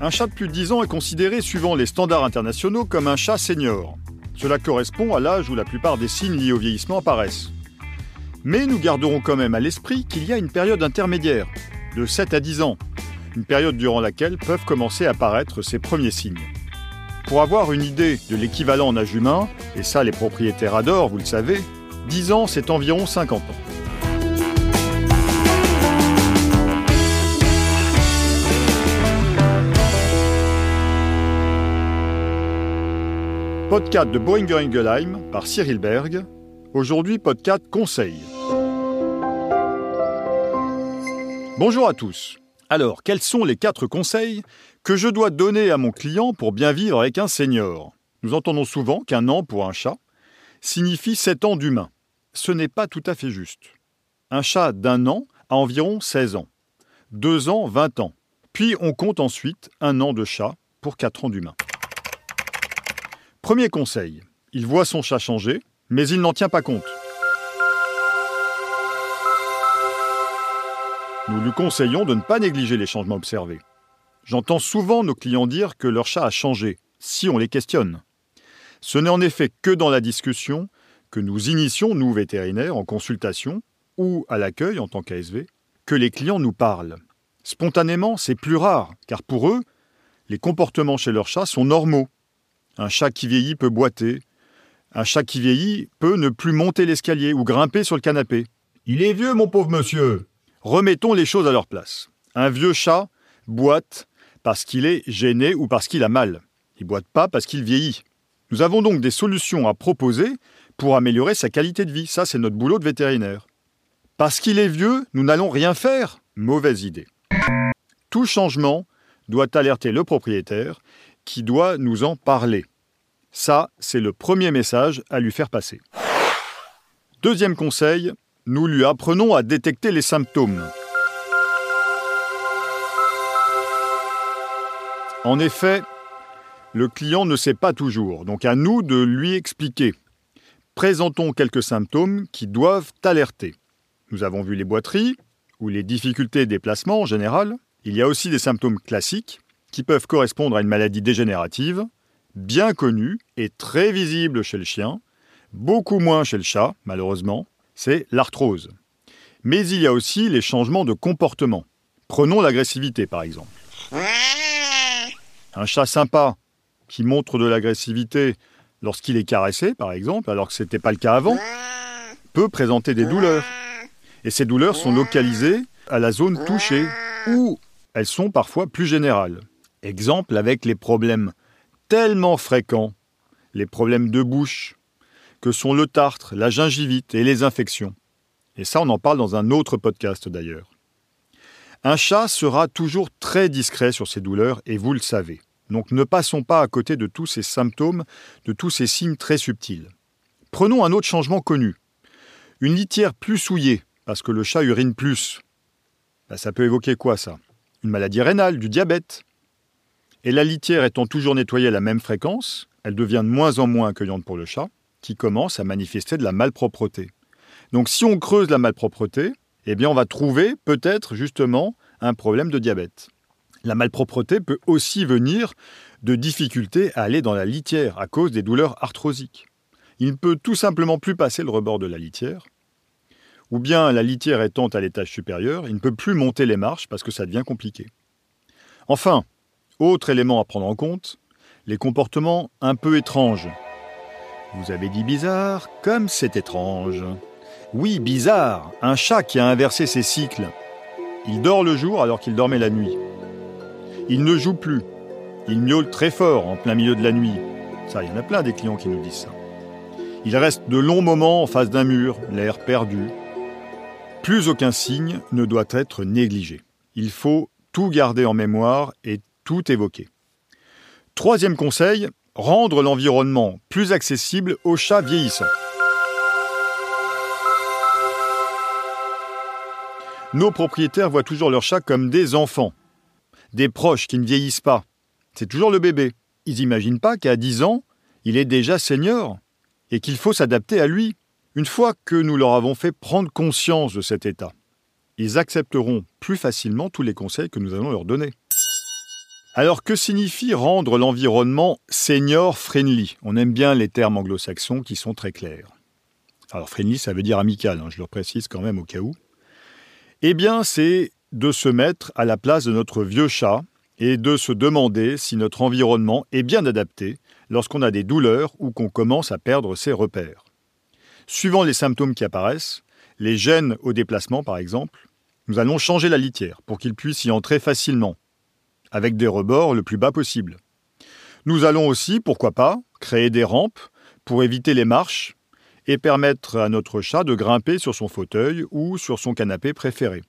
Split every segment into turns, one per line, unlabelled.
Un chat de plus de 10 ans est considéré, suivant les standards internationaux, comme un chat senior. Cela correspond à l'âge où la plupart des signes liés au vieillissement apparaissent. Mais nous garderons quand même à l'esprit qu'il y a une période intermédiaire, de 7 à 10 ans, une période durant laquelle peuvent commencer à apparaître ces premiers signes. Pour avoir une idée de l'équivalent en âge humain, et ça les propriétaires adorent, vous le savez, 10 ans c'est environ 50 ans. Podcast de Boeing Ingelheim par Cyril Berg. Aujourd'hui, podcast conseil. Bonjour à tous. Alors, quels sont les quatre conseils que je dois donner à mon client pour bien vivre avec un senior? Nous entendons souvent qu'un an pour un chat signifie 7 ans d'humain. Ce n'est pas tout à fait juste. Un chat d'un an a environ 16 ans. Deux ans, 20 ans. Puis on compte ensuite un an de chat pour 4 ans d'humain. Premier conseil, il voit son chat changer, mais il n'en tient pas compte. Nous lui conseillons de ne pas négliger les changements observés. J'entends souvent nos clients dire que leur chat a changé, si on les questionne. Ce n'est en effet que dans la discussion que nous initions, nous vétérinaires, en consultation ou à l'accueil en tant qu'ASV, que les clients nous parlent. Spontanément, c'est plus rare, car pour eux, les comportements chez leur chat sont normaux. Un chat qui vieillit peut boiter. Un chat qui vieillit peut ne plus monter l'escalier ou grimper sur le canapé.
Il est vieux, mon pauvre monsieur.
Remettons les choses à leur place. Un vieux chat boite parce qu'il est gêné ou parce qu'il a mal. Il boite pas parce qu'il vieillit. Nous avons donc des solutions à proposer pour améliorer sa qualité de vie. Ça, c'est notre boulot de vétérinaire. Parce qu'il est vieux, nous n'allons rien faire. Mauvaise idée. Tout changement doit alerter le propriétaire qui doit nous en parler. Ça, c'est le premier message à lui faire passer. Deuxième conseil, nous lui apprenons à détecter les symptômes. En effet, le client ne sait pas toujours, donc à nous de lui expliquer. Présentons quelques symptômes qui doivent alerter. Nous avons vu les boiteries ou les difficultés de déplacement en général. Il y a aussi des symptômes classiques qui peuvent correspondre à une maladie dégénérative, bien connue et très visible chez le chien, beaucoup moins chez le chat, malheureusement, c'est l'arthrose. Mais il y a aussi les changements de comportement. Prenons l'agressivité par exemple. Un chat sympa qui montre de l'agressivité lorsqu'il est caressé par exemple, alors que ce n'était pas le cas avant, peut présenter des douleurs. Et ces douleurs sont localisées à la zone touchée ou elles sont parfois plus générales. Exemple avec les problèmes tellement fréquents, les problèmes de bouche, que sont le tartre, la gingivite et les infections. Et ça, on en parle dans un autre podcast d'ailleurs. Un chat sera toujours très discret sur ses douleurs et vous le savez. Donc ne passons pas à côté de tous ces symptômes, de tous ces signes très subtils. Prenons un autre changement connu. Une litière plus souillée, parce que le chat urine plus. Ben, ça peut évoquer quoi ça? Une maladie rénale, du diabète. Et la litière étant toujours nettoyée à la même fréquence, elle devient de moins en moins accueillante pour le chat, qui commence à manifester de la malpropreté. Donc si on creuse la malpropreté, eh bien on va trouver peut-être justement un problème de diabète. La malpropreté peut aussi venir de difficultés à aller dans la litière à cause des douleurs arthrosiques. Il ne peut tout simplement plus passer le rebord de la litière, ou bien la litière étant à l'étage supérieur, il ne peut plus monter les marches parce que ça devient compliqué. Enfin, autre élément à prendre en compte, les comportements un peu étranges. Vous avez dit bizarre, comme c'est étrange. Oui, bizarre, un chat qui a inversé ses cycles. Il dort le jour alors qu'il dormait la nuit. Il ne joue plus. Il miaule très fort en plein milieu de la nuit. Ça, il y en a plein des clients qui nous disent ça. Il reste de longs moments en face d'un mur, l'air perdu. Plus aucun signe ne doit être négligé. Il faut tout garder en mémoire et tout évoquer. Troisième conseil, rendre l'environnement plus accessible aux chats vieillissants. Nos propriétaires voient toujours leurs chats comme des enfants, des proches qui ne vieillissent pas. C'est toujours le bébé. Ils n'imaginent pas qu'à 10 ans, il est déjà senior et qu'il faut s'adapter à lui. Une fois que nous leur avons fait prendre conscience de cet état, ils accepteront plus facilement tous les conseils que nous allons leur donner. Alors que signifie rendre l'environnement senior friendly? On aime bien les termes anglo-saxons qui sont très clairs. Alors friendly, ça veut dire amical, hein, je le précise quand même au cas où. Eh bien, c'est de se mettre à la place de notre vieux chat et de se demander si notre environnement est bien adapté lorsqu'on a des douleurs ou qu'on commence à perdre ses repères. Suivant les symptômes qui apparaissent, les gènes au déplacement par exemple, nous allons changer la litière pour qu'il puisse y entrer facilement, avec des rebords le plus bas possible. Nous allons aussi, pourquoi pas, créer des rampes pour éviter les marches et permettre à notre chat de grimper sur son fauteuil ou sur son canapé préféré.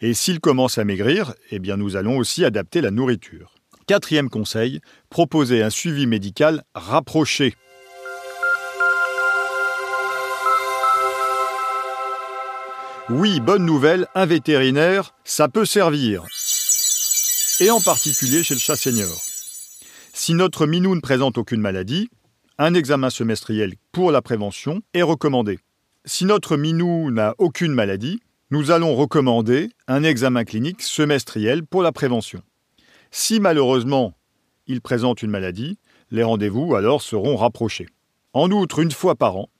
Et s'il commence à maigrir, eh bien nous allons aussi adapter la nourriture. Quatrième conseil, proposer un suivi médical rapproché. Oui, bonne nouvelle, un vétérinaire, ça peut servir. Et en particulier chez le chat senior. Si notre minou ne présente aucune maladie, un examen semestriel pour la prévention est recommandé. Si notre minou n'a aucune maladie, nous allons recommander un examen clinique semestriel pour la prévention. Si malheureusement il présente une maladie, les rendez-vous alors seront rapprochés. En outre, une fois par an,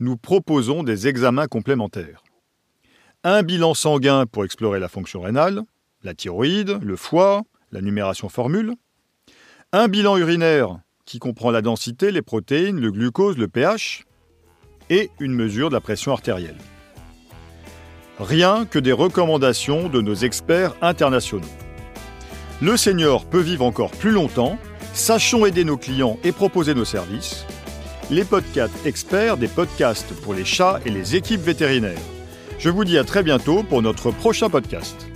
nous proposons des examens complémentaires un bilan sanguin pour explorer la fonction rénale, la thyroïde, le foie, la numération formule, un bilan urinaire qui comprend la densité, les protéines, le glucose, le pH, et une mesure de la pression artérielle. Rien que des recommandations de nos experts internationaux. Le senior peut vivre encore plus longtemps, sachons aider nos clients et proposer nos services. Les podcasts experts des podcasts pour les chats et les équipes vétérinaires. Je vous dis à très bientôt pour notre prochain podcast.